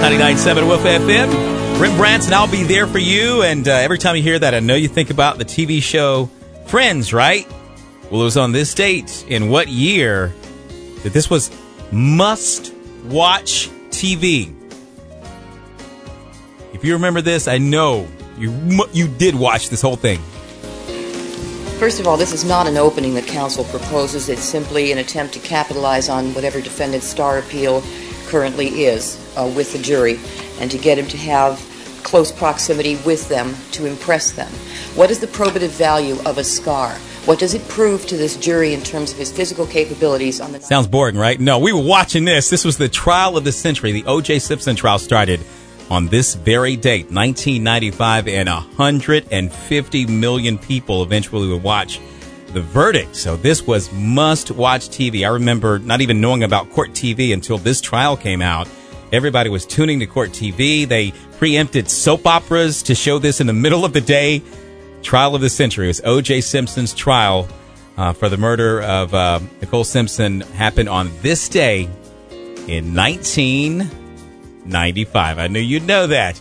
99.7 Wolf FM. Brent Branson, I'll be there for you. And uh, every time you hear that, I know you think about the TV show Friends, right? Well, it was on this date in what year that this was must watch TV. If you remember this, I know you you did watch this whole thing. First of all, this is not an opening that counsel proposes. It's simply an attempt to capitalize on whatever defendant's star appeal currently is uh, with the jury and to get him to have close proximity with them to impress them. What is the probative value of a scar? What does it prove to this jury in terms of his physical capabilities on the Sounds boring, right? No, we were watching this. This was the trial of the century. The O.J. Simpson trial started on this very date, 1995, and 150 million people eventually would watch the verdict. So this was must watch TV. I remember not even knowing about court TV until this trial came out. Everybody was tuning to court TV. They preempted soap operas to show this in the middle of the day. Trial of the century it was O.J. Simpson's trial uh, for the murder of uh, Nicole Simpson happened on this day in 1995. I knew you'd know that.